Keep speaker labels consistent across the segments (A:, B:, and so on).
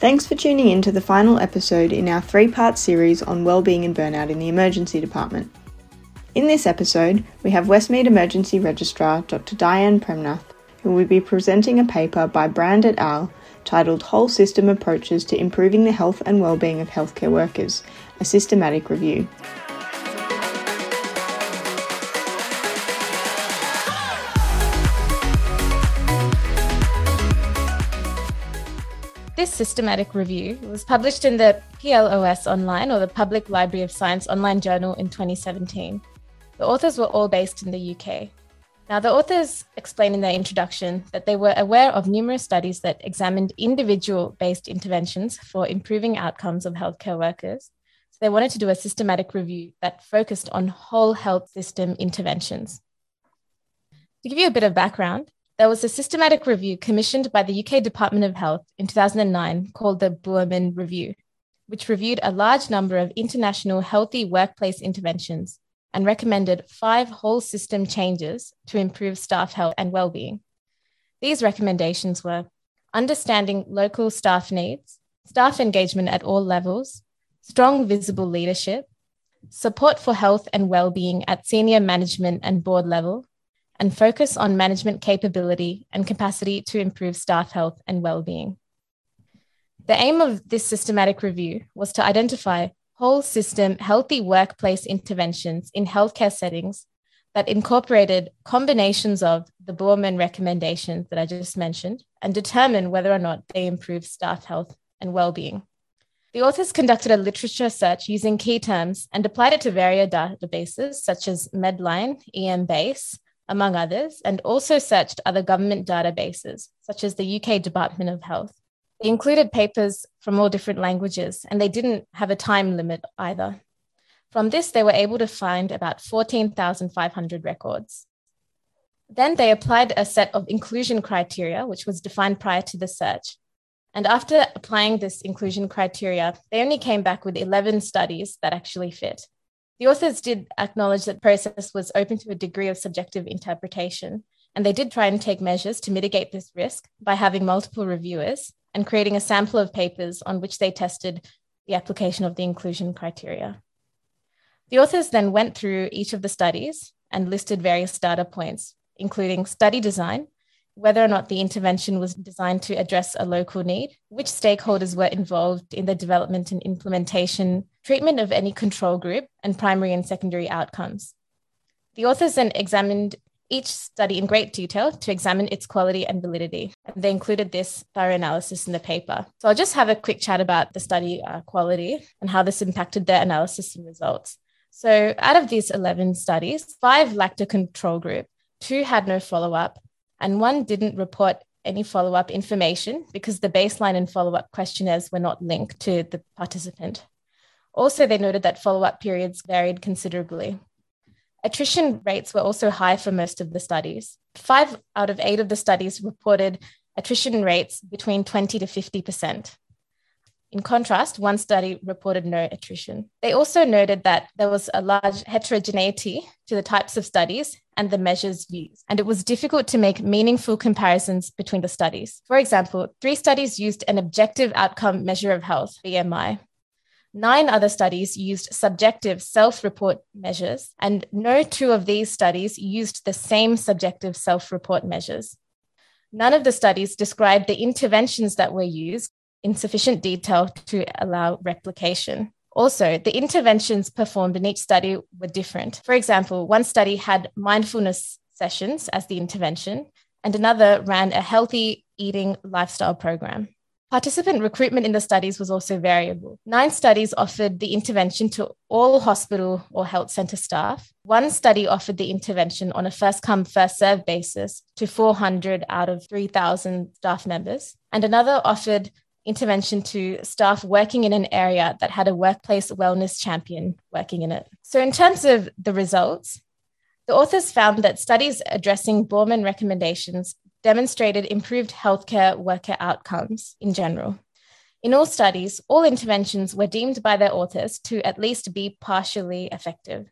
A: Thanks for tuning in to the final episode in our three part series on wellbeing and burnout in the emergency department. In this episode, we have Westmead Emergency Registrar Dr. Diane Premnath, who will be presenting a paper by Brand et al. titled Whole System Approaches to Improving the Health and Wellbeing of Healthcare Workers, a systematic review.
B: This systematic review was published in the PLOS Online or the Public Library of Science online journal in 2017. The authors were all based in the UK. Now, the authors explain in their introduction that they were aware of numerous studies that examined individual based interventions for improving outcomes of healthcare workers. So they wanted to do a systematic review that focused on whole health system interventions. To give you a bit of background, there was a systematic review commissioned by the UK Department of Health in 2009 called the Boorman Review, which reviewed a large number of international healthy workplace interventions and recommended five whole system changes to improve staff health and well-being. These recommendations were understanding local staff needs, staff engagement at all levels, strong visible leadership, support for health and well-being at senior management and board level, and focus on management capability and capacity to improve staff health and well-being. The aim of this systematic review was to identify whole system healthy workplace interventions in healthcare settings that incorporated combinations of the Boorman recommendations that I just mentioned and determine whether or not they improve staff health and well-being. The authors conducted a literature search using key terms and applied it to various databases such as Medline, EMBase, among others, and also searched other government databases, such as the UK Department of Health. They included papers from all different languages, and they didn't have a time limit either. From this, they were able to find about 14,500 records. Then they applied a set of inclusion criteria, which was defined prior to the search. And after applying this inclusion criteria, they only came back with 11 studies that actually fit. The authors did acknowledge that process was open to a degree of subjective interpretation, and they did try and take measures to mitigate this risk by having multiple reviewers and creating a sample of papers on which they tested the application of the inclusion criteria. The authors then went through each of the studies and listed various data points, including study design, whether or not the intervention was designed to address a local need, which stakeholders were involved in the development and implementation, treatment of any control group, and primary and secondary outcomes. The authors then examined each study in great detail to examine its quality and validity. And they included this thorough analysis in the paper. So I'll just have a quick chat about the study uh, quality and how this impacted their analysis and results. So out of these 11 studies, five lacked a control group, two had no follow up, and one didn't report any follow up information because the baseline and follow up questionnaires were not linked to the participant. Also, they noted that follow up periods varied considerably. Attrition rates were also high for most of the studies. Five out of eight of the studies reported attrition rates between 20 to 50%. In contrast, one study reported no attrition. They also noted that there was a large heterogeneity to the types of studies and the measures used, and it was difficult to make meaningful comparisons between the studies. For example, three studies used an objective outcome measure of health, BMI. Nine other studies used subjective self report measures, and no two of these studies used the same subjective self report measures. None of the studies described the interventions that were used in sufficient detail to allow replication. Also, the interventions performed in each study were different. For example, one study had mindfulness sessions as the intervention, and another ran a healthy eating lifestyle program. Participant recruitment in the studies was also variable. Nine studies offered the intervention to all hospital or health center staff. One study offered the intervention on a first come, first serve basis to 400 out of 3,000 staff members. And another offered intervention to staff working in an area that had a workplace wellness champion working in it. So, in terms of the results, the authors found that studies addressing Boorman recommendations demonstrated improved healthcare worker outcomes in general. In all studies, all interventions were deemed by their authors to at least be partially effective.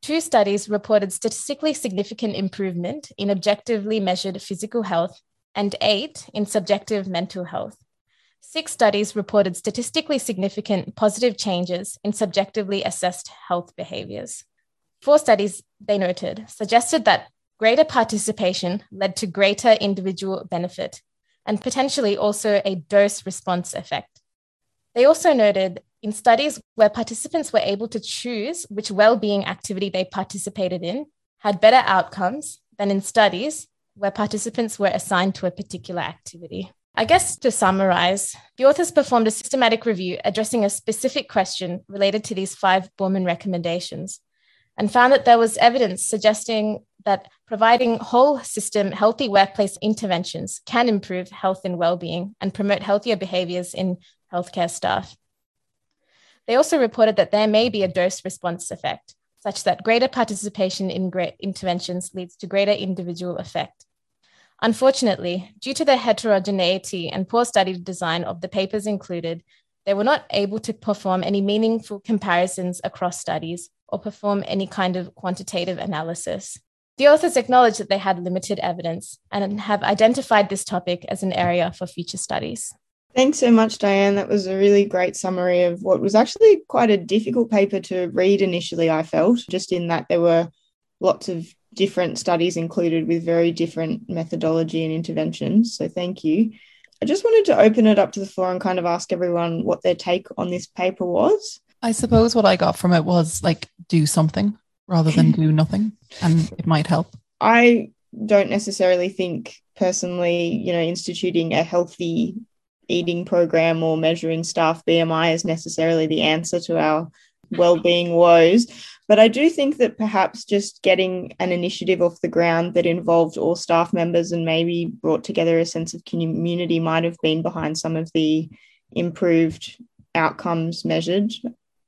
B: Two studies reported statistically significant improvement in objectively measured physical health and eight in subjective mental health. Six studies reported statistically significant positive changes in subjectively assessed health behaviors. Four studies, they noted, suggested that greater participation led to greater individual benefit and potentially also a dose response effect. They also noted in studies where participants were able to choose which well-being activity they participated in had better outcomes than in studies where participants were assigned to a particular activity. I guess to summarize, the authors performed a systematic review addressing a specific question related to these five Boorman recommendations and found that there was evidence suggesting that providing whole system healthy workplace interventions can improve health and well-being and promote healthier behaviors in healthcare staff. They also reported that there may be a dose response effect, such that greater participation in great interventions leads to greater individual effect. Unfortunately, due to the heterogeneity and poor study design of the papers included, they were not able to perform any meaningful comparisons across studies or perform any kind of quantitative analysis. The authors acknowledge that they had limited evidence and have identified this topic as an area for future studies.
A: Thanks so much, Diane. That was a really great summary of what was actually quite a difficult paper to read initially, I felt, just in that there were lots of different studies included with very different methodology and interventions. So, thank you. I just wanted to open it up to the floor and kind of ask everyone what their take on this paper was.
C: I suppose what I got from it was like do something rather than do nothing, and it might help.
A: I don't necessarily think personally, you know, instituting a healthy eating program or measuring staff BMI is necessarily the answer to our well-being woes. But I do think that perhaps just getting an initiative off the ground that involved all staff members and maybe brought together a sense of community might have been behind some of the improved outcomes measured.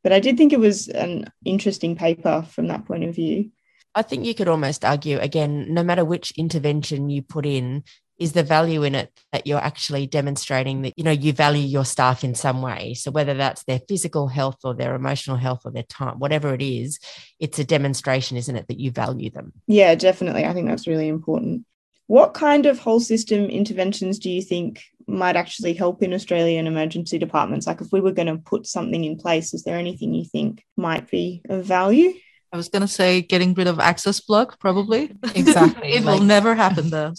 A: But I did think it was an interesting paper from that point of view.
D: I think you could almost argue again, no matter which intervention you put in, is the value in it that you're actually demonstrating that you know you value your staff in some way. So whether that's their physical health or their emotional health or their time whatever it is it's a demonstration isn't it that you value them?
A: Yeah definitely. I think that's really important what kind of whole system interventions do you think might actually help in australian emergency departments like if we were going to put something in place is there anything you think might be of value
E: I was gonna say getting rid of access block, probably.
C: Exactly.
E: it
C: like,
E: will never happen though.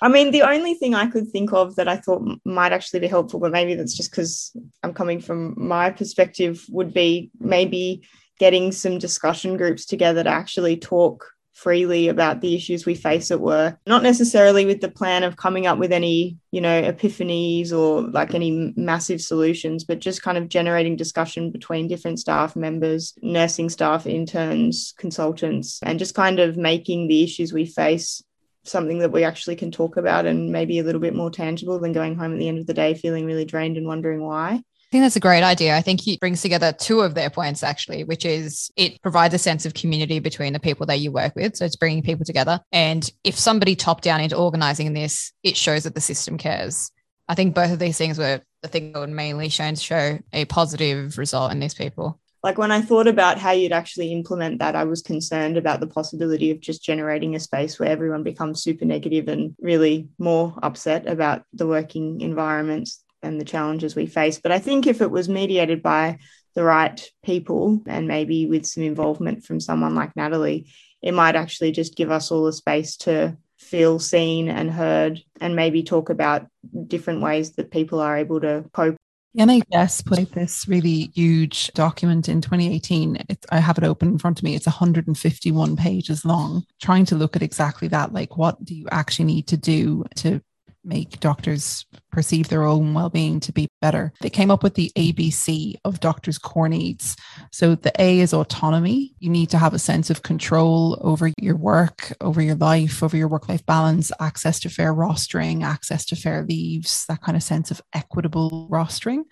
A: I mean, the only thing I could think of that I thought might actually be helpful, but maybe that's just because I'm coming from my perspective, would be maybe getting some discussion groups together to actually talk freely about the issues we face at work not necessarily with the plan of coming up with any you know epiphanies or like any massive solutions but just kind of generating discussion between different staff members nursing staff interns consultants and just kind of making the issues we face something that we actually can talk about and maybe a little bit more tangible than going home at the end of the day feeling really drained and wondering why.
F: I think that's a great idea. I think he brings together two of their points actually, which is it provides a sense of community between the people that you work with. So it's bringing people together. And if somebody top down into organizing this, it shows that the system cares. I think both of these things were the thing that would mainly show to show a positive result in these people
A: like when I thought about how you'd actually implement that, I was concerned about the possibility of just generating a space where everyone becomes super negative and really more upset about the working environments and the challenges we face. But I think if it was mediated by the right people and maybe with some involvement from someone like Natalie, it might actually just give us all a space to feel seen and heard and maybe talk about different ways that people are able to cope
C: NHS put out this really huge document in 2018. It's, I have it open in front of me. It's 151 pages long, trying to look at exactly that. Like, what do you actually need to do to make doctors perceive their own well-being to be better. They came up with the ABC of doctors' core needs. So the A is autonomy. You need to have a sense of control over your work, over your life, over your work-life balance, access to fair rostering, access to fair leaves, that kind of sense of equitable rostering.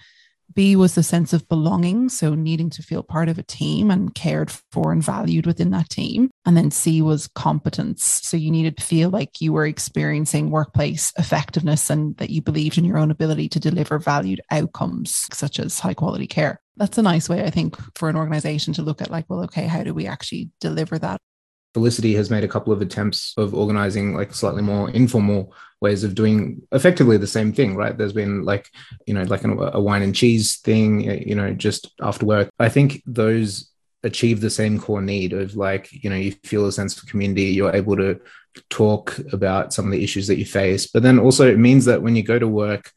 C: B was the sense of belonging, so needing to feel part of a team and cared for and valued within that team. And then C was competence. So you needed to feel like you were experiencing workplace effectiveness and that you believed in your own ability to deliver valued outcomes, such as high quality care. That's a nice way, I think, for an organization to look at, like, well, okay, how do we actually deliver that?
G: Felicity has made a couple of attempts of organizing like slightly more informal ways of doing effectively the same thing, right? There's been like, you know, like an, a wine and cheese thing, you know, just after work. I think those achieve the same core need of like, you know, you feel a sense of community, you're able to talk about some of the issues that you face. But then also it means that when you go to work,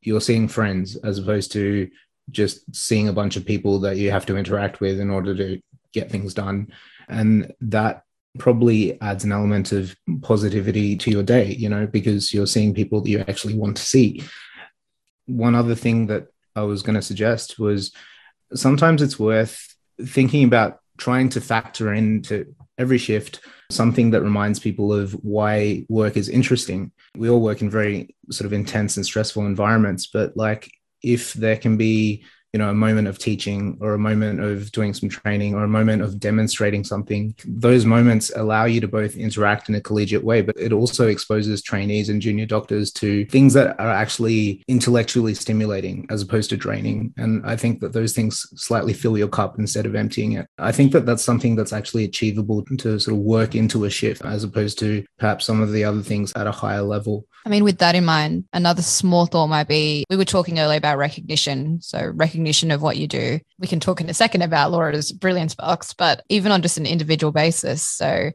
G: you're seeing friends as opposed to just seeing a bunch of people that you have to interact with in order to get things done. And that probably adds an element of positivity to your day, you know, because you're seeing people that you actually want to see. One other thing that I was going to suggest was sometimes it's worth thinking about trying to factor into every shift something that reminds people of why work is interesting. We all work in very sort of intense and stressful environments, but like if there can be you know a moment of teaching or a moment of doing some training or a moment of demonstrating something those moments allow you to both interact in a collegiate way but it also exposes trainees and junior doctors to things that are actually intellectually stimulating as opposed to draining. And i think that those things slightly fill your cup instead of emptying it. I think that that's something that's actually achievable to sort of work into a shift as opposed to perhaps some of the other things at a higher level.
F: I mean, with that in mind, another small thought might be we were talking earlier about recognition. So, recognition of what you do. We can talk in a second about Laura's brilliance box, but even on just an individual basis. So,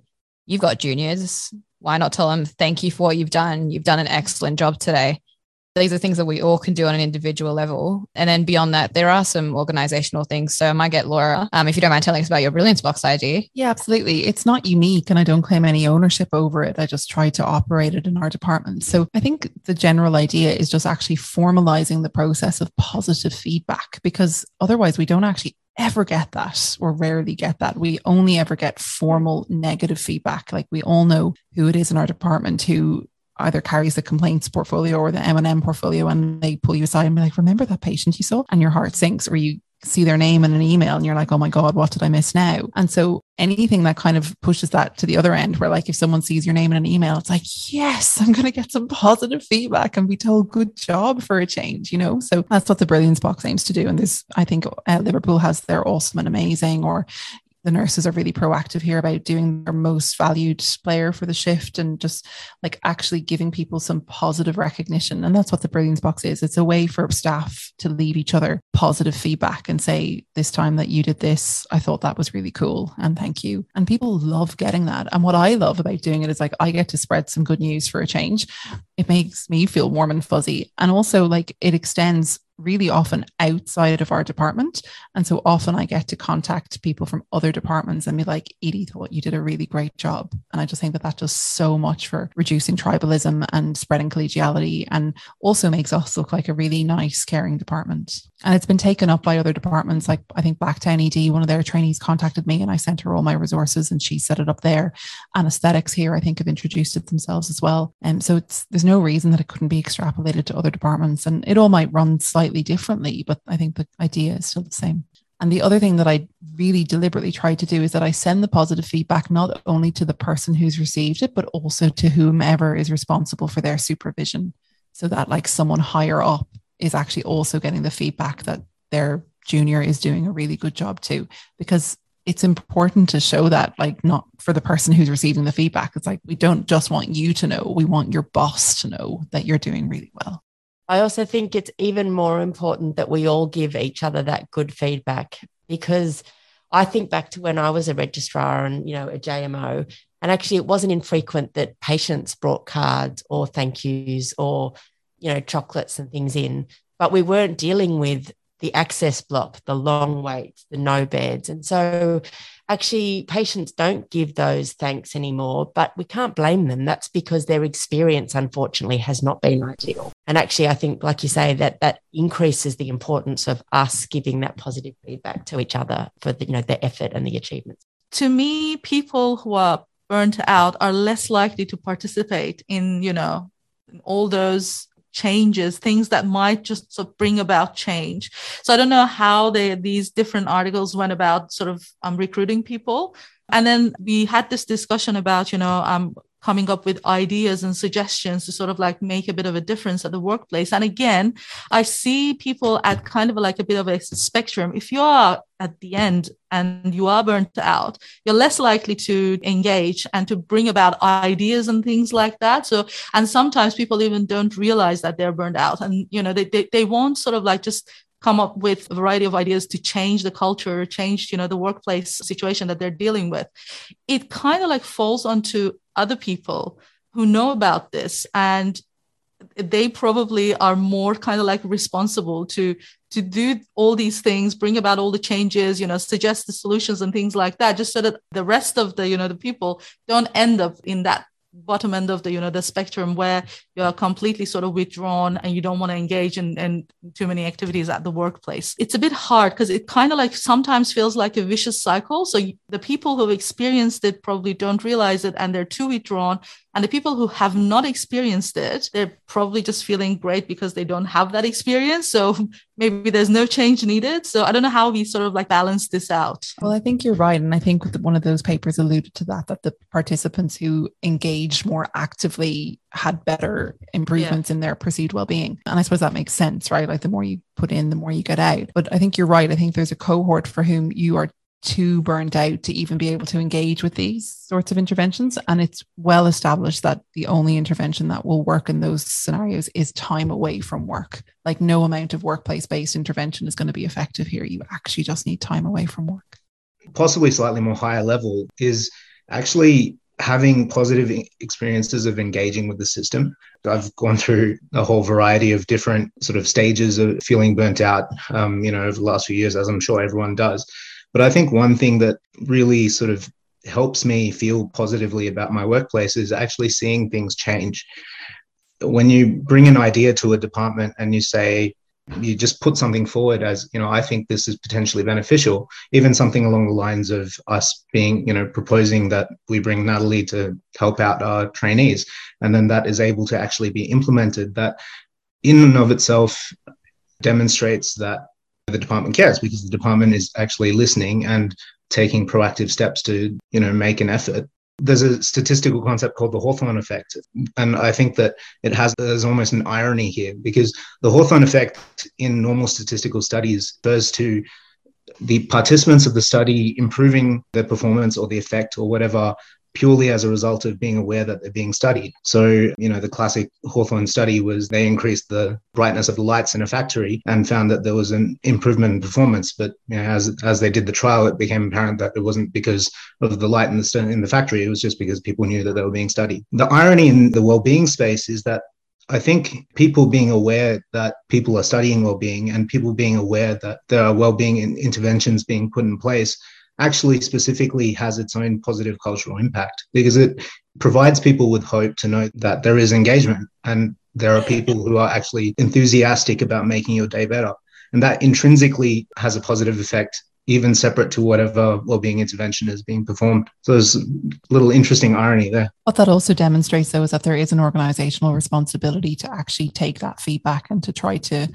F: you've got juniors. Why not tell them, thank you for what you've done? You've done an excellent job today these are things that we all can do on an individual level. And then beyond that, there are some organizational things. So I might get Laura, um, if you don't mind telling us about your Brilliance Box idea.
C: Yeah, absolutely. It's not unique and I don't claim any ownership over it. I just try to operate it in our department. So I think the general idea is just actually formalizing the process of positive feedback because otherwise we don't actually ever get that or rarely get that. We only ever get formal negative feedback. Like we all know who it is in our department who either carries the complaints portfolio or the M&M portfolio and they pull you aside and be like, remember that patient you saw? And your heart sinks or you see their name in an email and you're like, oh my God, what did I miss now? And so anything that kind of pushes that to the other end, where like if someone sees your name in an email, it's like, yes, I'm going to get some positive feedback and be told good job for a change, you know? So that's what the Brilliance Box aims to do. And this, I think uh, Liverpool has their awesome and amazing, or the nurses are really proactive here about doing their most valued player for the shift and just like actually giving people some positive recognition. And that's what the Brilliance Box is. It's a way for staff to leave each other positive feedback and say, this time that you did this, I thought that was really cool. And thank you. And people love getting that. And what I love about doing it is like, I get to spread some good news for a change. It makes me feel warm and fuzzy. And also, like, it extends really often outside of our department. And so often I get to contact people from other departments and be like, Edie thought you did a really great job. And I just think that that does so much for reducing tribalism and spreading collegiality and also makes us look like a really nice, caring department. And it's been taken up by other departments. Like I think Blacktown ED, one of their trainees contacted me and I sent her all my resources and she set it up there. Anesthetics here, I think, have introduced it themselves as well. And so it's there's no reason that it couldn't be extrapolated to other departments. And it all might run slightly differently, but I think the idea is still the same. And the other thing that I really deliberately try to do is that I send the positive feedback not only to the person who's received it, but also to whomever is responsible for their supervision. So that like someone higher up is actually also getting the feedback that their junior is doing a really good job too because it's important to show that like not for the person who's receiving the feedback. It's like we don't just want you to know we want your boss to know that you're doing really well.
D: I also think it's even more important that we all give each other that good feedback because i think back to when i was a registrar and you know a jmo and actually it wasn't infrequent that patients brought cards or thank yous or you know, chocolates and things in, but we weren't dealing with the access block, the long waits, the no beds. And so actually patients don't give those thanks anymore, but we can't blame them. That's because their experience, unfortunately, has not been ideal. And actually, I think, like you say, that that increases the importance of us giving that positive feedback to each other for the, you know, the effort and the achievements.
E: To me, people who are burnt out are less likely to participate in, you know, all those changes, things that might just sort of bring about change. So I don't know how they, these different articles went about sort of um, recruiting people. And then we had this discussion about, you know, um, coming up with ideas and suggestions to sort of like make a bit of a difference at the workplace. And again, I see people at kind of like a bit of a spectrum. If you are at the end and you are burnt out, you're less likely to engage and to bring about ideas and things like that. So, and sometimes people even don't realize that they're burnt out and, you know, they, they, they won't sort of like just come up with a variety of ideas to change the culture change you know the workplace situation that they're dealing with it kind of like falls onto other people who know about this and they probably are more kind of like responsible to to do all these things bring about all the changes you know suggest the solutions and things like that just so that the rest of the you know the people don't end up in that bottom end of the you know the spectrum where you're completely sort of withdrawn and you don't want to engage in, in too many activities at the workplace. It's a bit hard because it kind of like sometimes feels like a vicious cycle. So the people who've experienced it probably don't realize it and they're too withdrawn and the people who have not experienced it, they're probably just feeling great because they don't have that experience. So maybe there's no change needed. So I don't know how we sort of like balance this out.
C: Well, I think you're right. And I think one of those papers alluded to that, that the participants who engaged more actively had better improvements yeah. in their perceived well-being and i suppose that makes sense right like the more you put in the more you get out but i think you're right i think there's a cohort for whom you are too burnt out to even be able to engage with these sorts of interventions. And it's well established that the only intervention that will work in those scenarios is time away from work. Like, no amount of workplace based intervention is going to be effective here. You actually just need time away from work.
G: Possibly slightly more higher level is actually having positive experiences of engaging with the system. I've gone through a whole variety of different sort of stages of feeling burnt out, um, you know, over the last few years, as I'm sure everyone does. But I think one thing that really sort of helps me feel positively about my workplace is actually seeing things change. When you bring an idea to a department and you say, you just put something forward as you know i think this is potentially beneficial even something along the lines of us being you know proposing that we bring natalie to help out our trainees and then that is able to actually be implemented that in and of itself demonstrates that the department cares because the department is actually listening and taking proactive steps to you know make an effort there's a statistical concept called the Hawthorne effect. And I think that it has, there's almost an irony here because the Hawthorne effect in normal statistical studies refers to the participants of the study improving their performance or the effect or whatever purely as a result of being aware that they're being studied. So, you know, the classic Hawthorne study was they increased the brightness of the lights in a factory and found that there was an improvement in performance. But you know, as as they did the trial, it became apparent that it wasn't because of the light in the in the factory. It was just because people knew that they were being studied. The irony in the well-being space is that I think people being aware that people are studying well-being and people being aware that there are well-being interventions being put in place actually specifically has its own positive cultural impact because it provides people with hope to know that there is engagement and there are people who are actually enthusiastic about making your day better. And that intrinsically has a positive effect, even separate to whatever well-being intervention is being performed. So there's a little interesting irony there.
C: What that also demonstrates, though, is that there is an organizational responsibility to actually take that feedback and to try to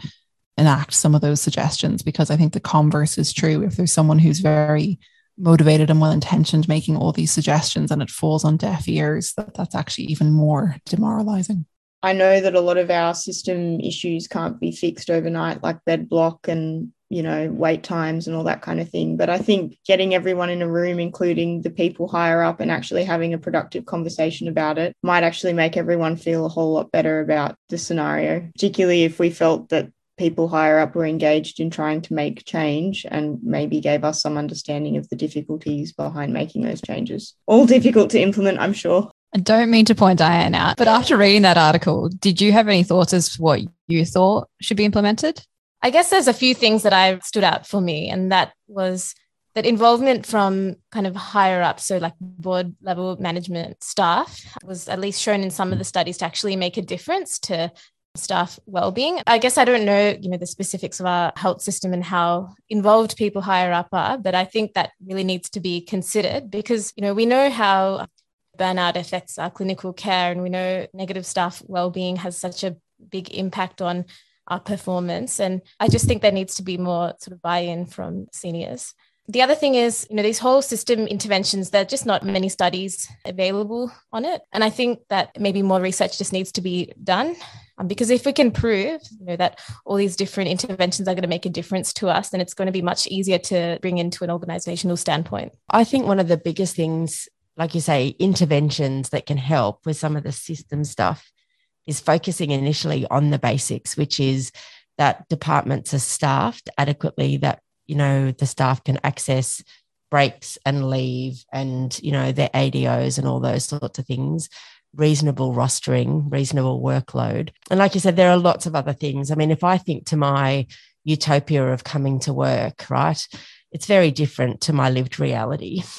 C: enact some of those suggestions because I think the converse is true. If there's someone who's very motivated and well intentioned making all these suggestions and it falls on deaf ears, that that's actually even more demoralizing.
A: I know that a lot of our system issues can't be fixed overnight, like bed block and you know wait times and all that kind of thing but i think getting everyone in a room including the people higher up and actually having a productive conversation about it might actually make everyone feel a whole lot better about the scenario particularly if we felt that people higher up were engaged in trying to make change and maybe gave us some understanding of the difficulties behind making those changes. All difficult to implement, I'm sure.
F: I don't mean to point Diane out, but after reading that article, did you have any thoughts as to what you thought should be implemented?
B: I guess there's a few things that I stood out for me, and that was that involvement from kind of higher up, so like board level management staff, was at least shown in some of the studies to actually make a difference to staff well-being. I guess I don't know, you know, the specifics of our health system and how involved people higher up are, but I think that really needs to be considered because, you know, we know how burnout affects our clinical care and we know negative staff well-being has such a big impact on our performance and I just think there needs to be more sort of buy-in from seniors. The other thing is, you know, these whole system interventions, there are just not many studies available on it. And I think that maybe more research just needs to be done. Um, because if we can prove you know, that all these different interventions are going to make a difference to us, then it's going to be much easier to bring into an organizational standpoint.
D: I think one of the biggest things, like you say, interventions that can help with some of the system stuff is focusing initially on the basics, which is that departments are staffed adequately, that you know the staff can access breaks and leave and you know their ADOs and all those sorts of things reasonable rostering reasonable workload. And like you said there are lots of other things. I mean if i think to my utopia of coming to work right it's very different to my lived reality.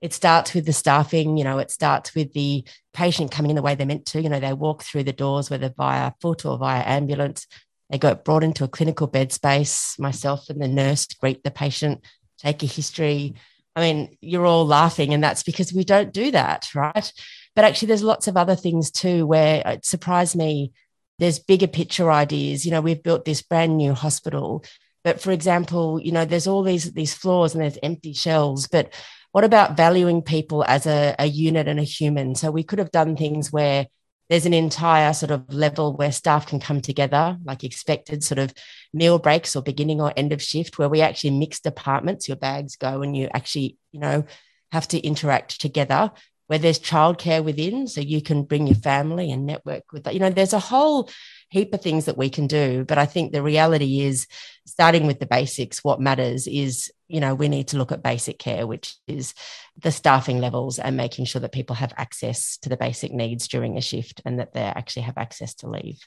D: It starts with the staffing you know it starts with the patient coming in the way they're meant to. You know they walk through the doors whether via foot or via ambulance. They got brought into a clinical bed space. Myself and the nurse greet the patient, take a history. I mean, you're all laughing, and that's because we don't do that, right? But actually, there's lots of other things too where it surprised me. There's bigger picture ideas. You know, we've built this brand new hospital, but for example, you know, there's all these these floors and there's empty shells. But what about valuing people as a, a unit and a human? So we could have done things where there's an entire sort of level where staff can come together, like expected sort of meal breaks or beginning or end of shift, where we actually mix departments. Your bags go and you actually, you know, have to interact together. Where there's childcare within, so you can bring your family and network with that. You know, there's a whole heap of things that we can do. But I think the reality is starting with the basics, what matters is, you know, we need to look at basic care, which is the staffing levels and making sure that people have access to the basic needs during a shift and that they actually have access to leave.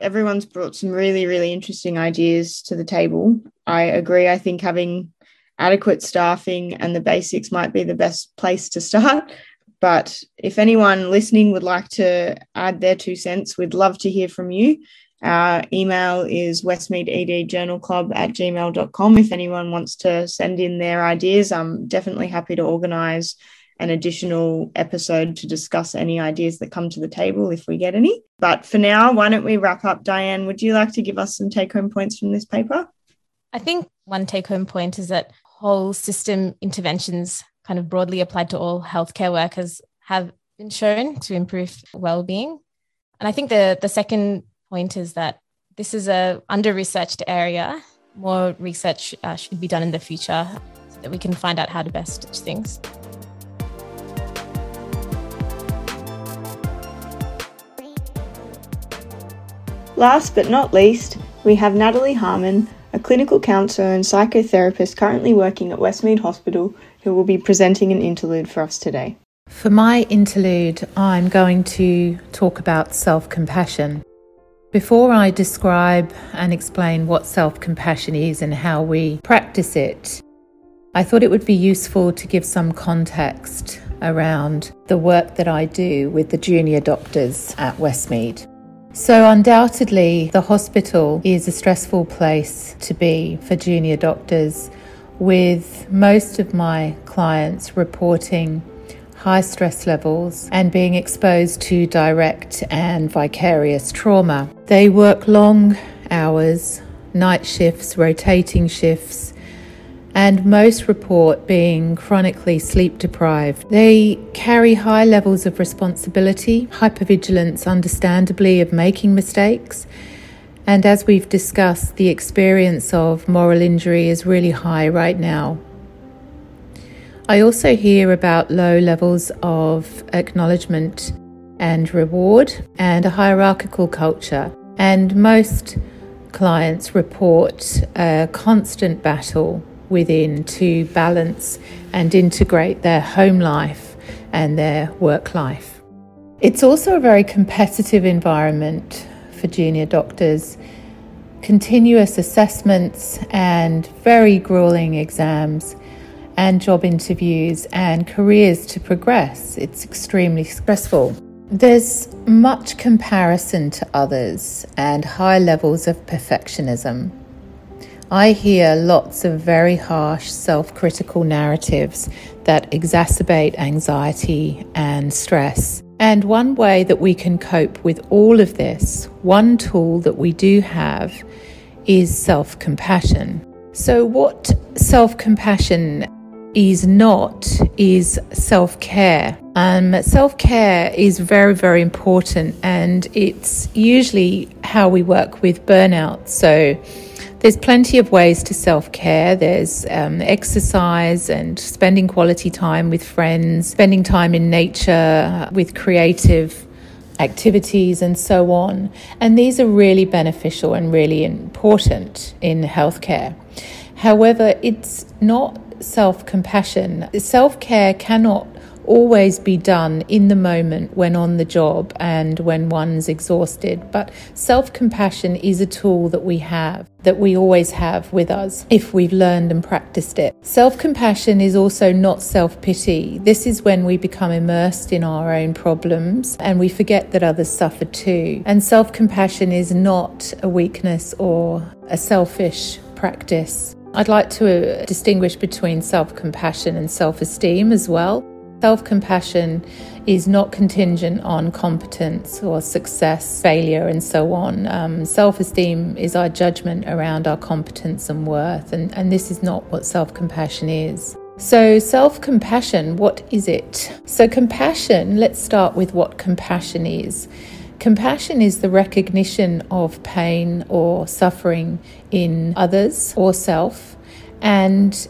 A: Everyone's brought some really, really interesting ideas to the table. I agree. I think having adequate staffing and the basics might be the best place to start. But if anyone listening would like to add their two cents, we'd love to hear from you. Our email is westmeadedjournalclub at gmail.com. If anyone wants to send in their ideas, I'm definitely happy to organise an additional episode to discuss any ideas that come to the table if we get any. But for now, why don't we wrap up? Diane, would you like to give us some take home points from this paper?
B: I think one take home point is that whole system interventions kind of broadly applied to all healthcare workers have been shown to improve well-being. And I think the the second point is that this is a under-researched area. More research uh, should be done in the future so that we can find out how to best stitch things.
A: Last but not least, we have Natalie Harmon, a clinical counsellor and psychotherapist currently working at Westmead Hospital, who will be presenting an interlude for us today.
H: For my interlude, I'm going to talk about self compassion. Before I describe and explain what self compassion is and how we practice it, I thought it would be useful to give some context around the work that I do with the junior doctors at Westmead. So, undoubtedly, the hospital is a stressful place to be for junior doctors, with most of my clients reporting high stress levels and being exposed to direct and vicarious trauma. They work long hours, night shifts, rotating shifts, and most report being chronically sleep deprived. They carry high levels of responsibility, hypervigilance, understandably, of making mistakes. And as we've discussed, the experience of moral injury is really high right now. I also hear about low levels of acknowledgement and reward and a hierarchical culture. And most clients report a constant battle within to balance and integrate their home life and their work life. It's also a very competitive environment for junior doctors. Continuous assessments and very grueling exams and job interviews and careers to progress. It's extremely stressful. There's much comparison to others and high levels of perfectionism. I hear lots of very harsh self critical narratives that exacerbate anxiety and stress. And one way that we can cope with all of this, one tool that we do have, is self compassion. So, what self compassion is not is self care. Um, self care is very, very important, and it's usually how we work with burnout. So, there's plenty of ways to self care. There's um, exercise and spending quality time with friends, spending time in nature with creative activities, and so on. And these are really beneficial and really important in healthcare. However, it's not self compassion. Self care cannot always be done in the moment when on the job and when one's exhausted. But self compassion is a tool that we have, that we always have with us if we've learned and practiced it. Self compassion is also not self pity. This is when we become immersed in our own problems and we forget that others suffer too. And self compassion is not a weakness or a selfish practice. I'd like to uh, distinguish between self compassion and self esteem as well. Self compassion is not contingent on competence or success, failure, and so on. Um, self esteem is our judgment around our competence and worth, and, and this is not what self compassion is. So, self compassion, what is it? So, compassion, let's start with what compassion is. Compassion is the recognition of pain or suffering in others or self and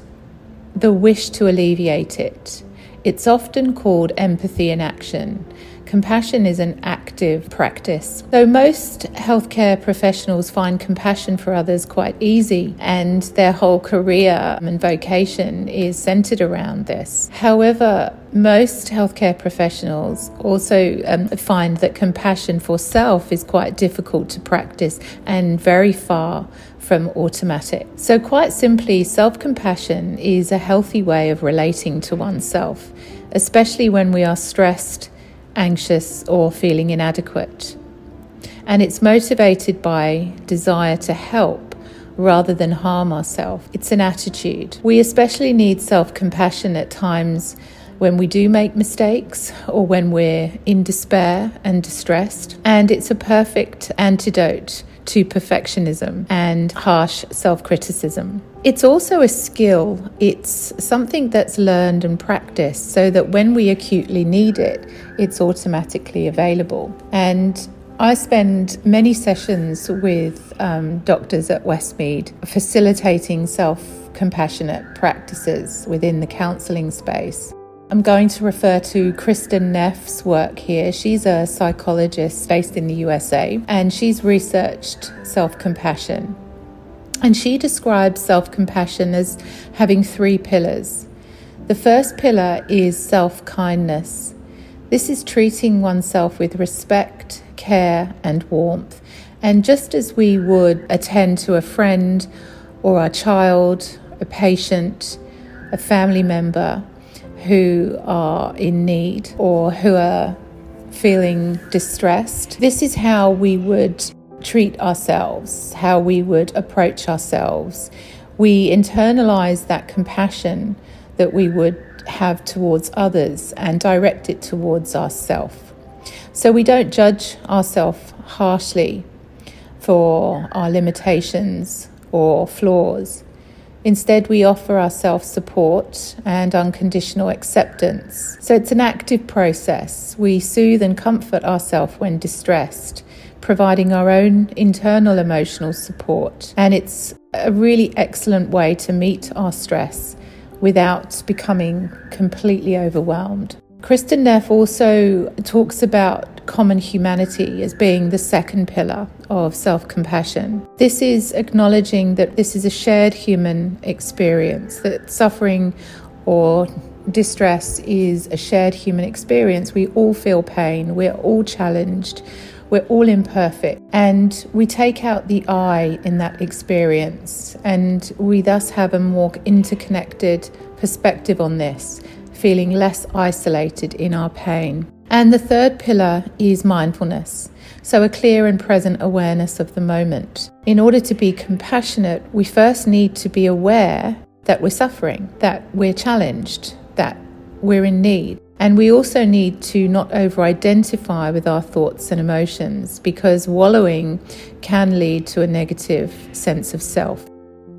H: the wish to alleviate it. It's often called empathy in action. Compassion is an active practice. Though most healthcare professionals find compassion for others quite easy, and their whole career and vocation is centered around this. However, most healthcare professionals also um, find that compassion for self is quite difficult to practice and very far from automatic. So, quite simply, self compassion is a healthy way of relating to oneself, especially when we are stressed, anxious, or feeling inadequate. And it's motivated by desire to help rather than harm ourselves. It's an attitude. We especially need self compassion at times when we do make mistakes or when we're in despair and distressed. And it's a perfect antidote to perfectionism and harsh self criticism. It's also a skill, it's something that's learned and practiced so that when we acutely need it, it's automatically available. And I spend many sessions with um, doctors at Westmead facilitating self compassionate practices within the counselling space. I'm going to refer to Kristin Neff's work here. She's a psychologist based in the USA and she's researched self compassion. And she describes self compassion as having three pillars. The first pillar is self kindness. This is treating oneself with respect, care, and warmth. And just as we would attend to a friend or a child, a patient, a family member, who are in need or who are feeling distressed. This is how we would treat ourselves, how we would approach ourselves. We internalize that compassion that we would have towards others and direct it towards ourselves. So we don't judge ourselves harshly for our limitations or flaws. Instead, we offer ourselves support and unconditional acceptance. So it's an active process. We soothe and comfort ourselves when distressed, providing our own internal emotional support. And it's a really excellent way to meet our stress without becoming completely overwhelmed. Kristin Neff also talks about common humanity as being the second pillar of self compassion. This is acknowledging that this is a shared human experience, that suffering or distress is a shared human experience. We all feel pain, we're all challenged, we're all imperfect, and we take out the I in that experience, and we thus have a more interconnected perspective on this feeling less isolated in our pain. And the third pillar is mindfulness. So, a clear and present awareness of the moment. In order to be compassionate, we first need to be aware that we're suffering, that we're challenged, that we're in need. And we also need to not over identify with our thoughts and emotions because wallowing can lead to a negative sense of self.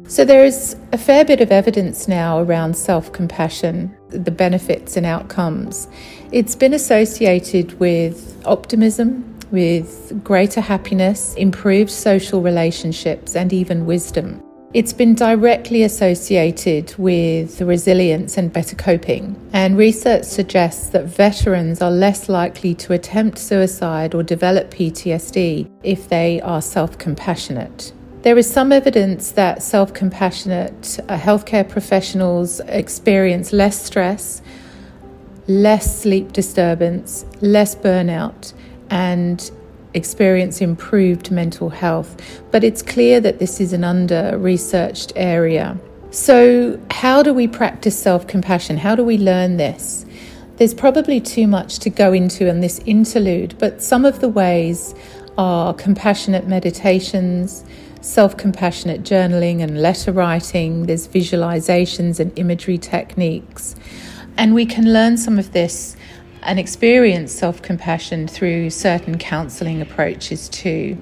H: So, there is a fair bit of evidence now around self compassion, the benefits and outcomes. It's been associated with optimism, with greater happiness, improved social relationships, and even wisdom. It's been directly associated with resilience and better coping, and research suggests that veterans are less likely to attempt suicide or develop PTSD if they are self compassionate. There is some evidence that self compassionate uh, healthcare professionals experience less stress, less sleep disturbance, less burnout, and experience improved mental health, but it's clear that this is an under researched area. So, how do we practice self compassion? How do we learn this? There's probably too much to go into in this interlude, but some of the ways are compassionate meditations, self compassionate journaling and letter writing, there's visualizations and imagery techniques. And we can learn some of this and experience self compassion through certain counseling approaches too.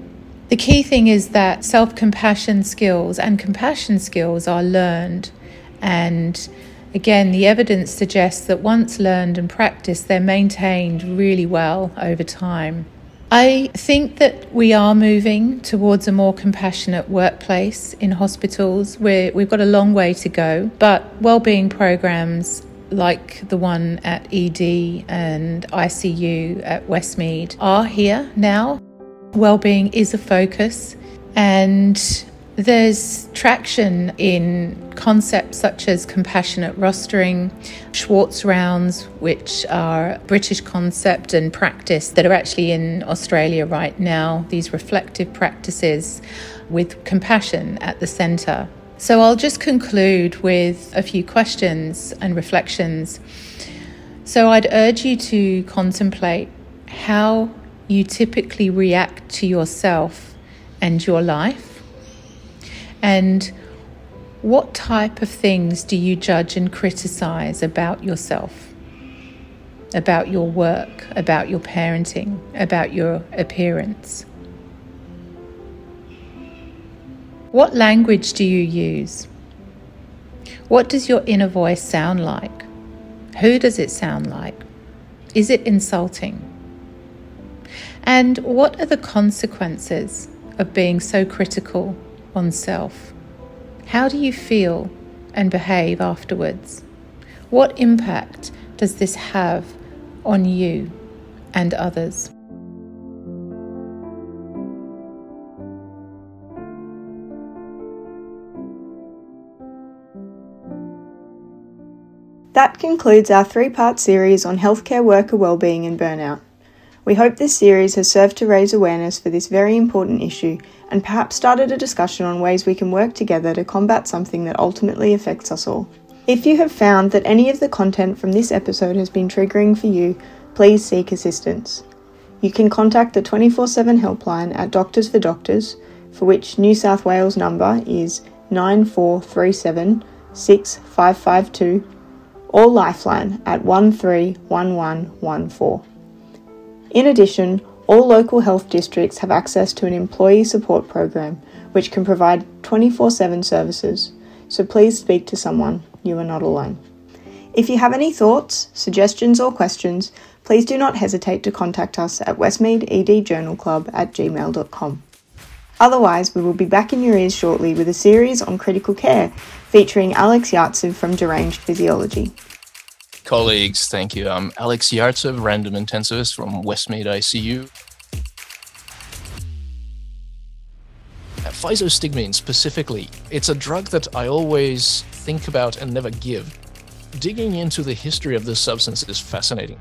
H: The key thing is that self compassion skills and compassion skills are learned. And again, the evidence suggests that once learned and practiced, they're maintained really well over time. I think that we are moving towards a more compassionate workplace in hospitals. We're, we've got a long way to go, but well-being programs like the one at ED and ICU at Westmead are here now. Wellbeing is a focus, and there's traction in concepts such as compassionate rostering, Schwartz rounds, which are British concept and practice that are actually in Australia right now, these reflective practices with compassion at the centre. So I'll just conclude with a few questions and reflections. So I'd urge you to contemplate how you typically react to yourself and your life, and what type of things do you judge and criticize about yourself, about your work, about your parenting, about your appearance? What language do you use? What does your inner voice sound like? Who does it sound like? Is it insulting? And what are the consequences of being so critical on self? How do you feel and behave afterwards? What impact does this have on you and others?
A: That concludes our three part series on healthcare worker wellbeing and burnout. We hope this series has served to raise awareness for this very important issue and perhaps started a discussion on ways we can work together to combat something that ultimately affects us all. If you have found that any of the content from this episode has been triggering for you, please seek assistance. You can contact the 24 7 helpline at Doctors for Doctors, for which New South Wales number is 9437 6552 or Lifeline at 131114. In addition, all local health districts have access to an employee support program which can provide 24 7 services, so please speak to someone, you are not alone. If you have any thoughts, suggestions, or questions, please do not hesitate to contact us at Westmead ED at gmail.com. Otherwise, we will be back in your ears shortly with a series on critical care featuring Alex Yartsev from Deranged Physiology.
I: Colleagues, thank you. I'm Alex Yartsev, random intensivist from Westmead ICU. Physostigmine specifically, it's a drug that I always think about and never give. Digging into the history of this substance is fascinating.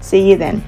A: See you then.